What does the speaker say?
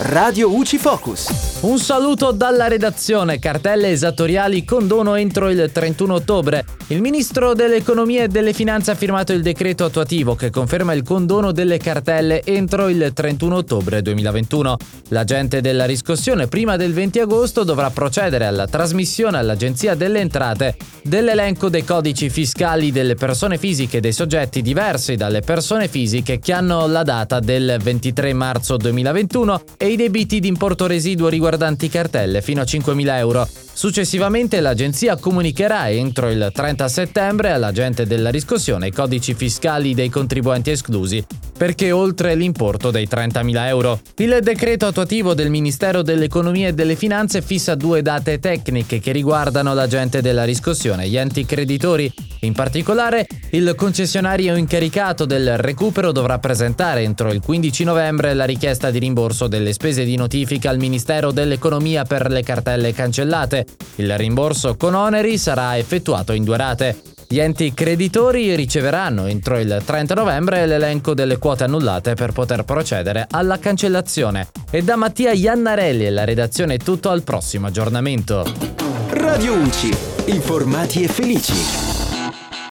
Radio UCI Focus. Un saluto dalla redazione, cartelle esattoriali condono entro il 31 ottobre. Il ministro dell'economia e delle finanze ha firmato il decreto attuativo che conferma il condono delle cartelle entro il 31 ottobre 2021. L'agente della riscossione prima del 20 agosto dovrà procedere alla trasmissione all'Agenzia delle Entrate dell'elenco dei codici fiscali delle persone fisiche dei soggetti diversi dalle persone fisiche che hanno la data del 23 marzo 2021 e i debiti di importo residuo riguardanti cartelle fino a 5.000 euro. Successivamente l'agenzia comunicherà entro il 30 settembre all'agente della riscossione i codici fiscali dei contribuenti esclusi, perché oltre l'importo dei 30.000 euro. Il decreto attuativo del Ministero dell'Economia e delle Finanze fissa due date tecniche che riguardano l'agente della riscossione, gli enti creditori. In particolare, il concessionario incaricato del recupero dovrà presentare entro il 15 novembre la richiesta di rimborso delle spese di notifica al Ministero dell'Economia per le cartelle cancellate. Il rimborso con oneri sarà effettuato in due rate. Gli enti creditori riceveranno entro il 30 novembre l'elenco delle quote annullate per poter procedere alla cancellazione. E da Mattia Iannarelli e la redazione è tutto al prossimo aggiornamento. Radio UCI, informati e felici.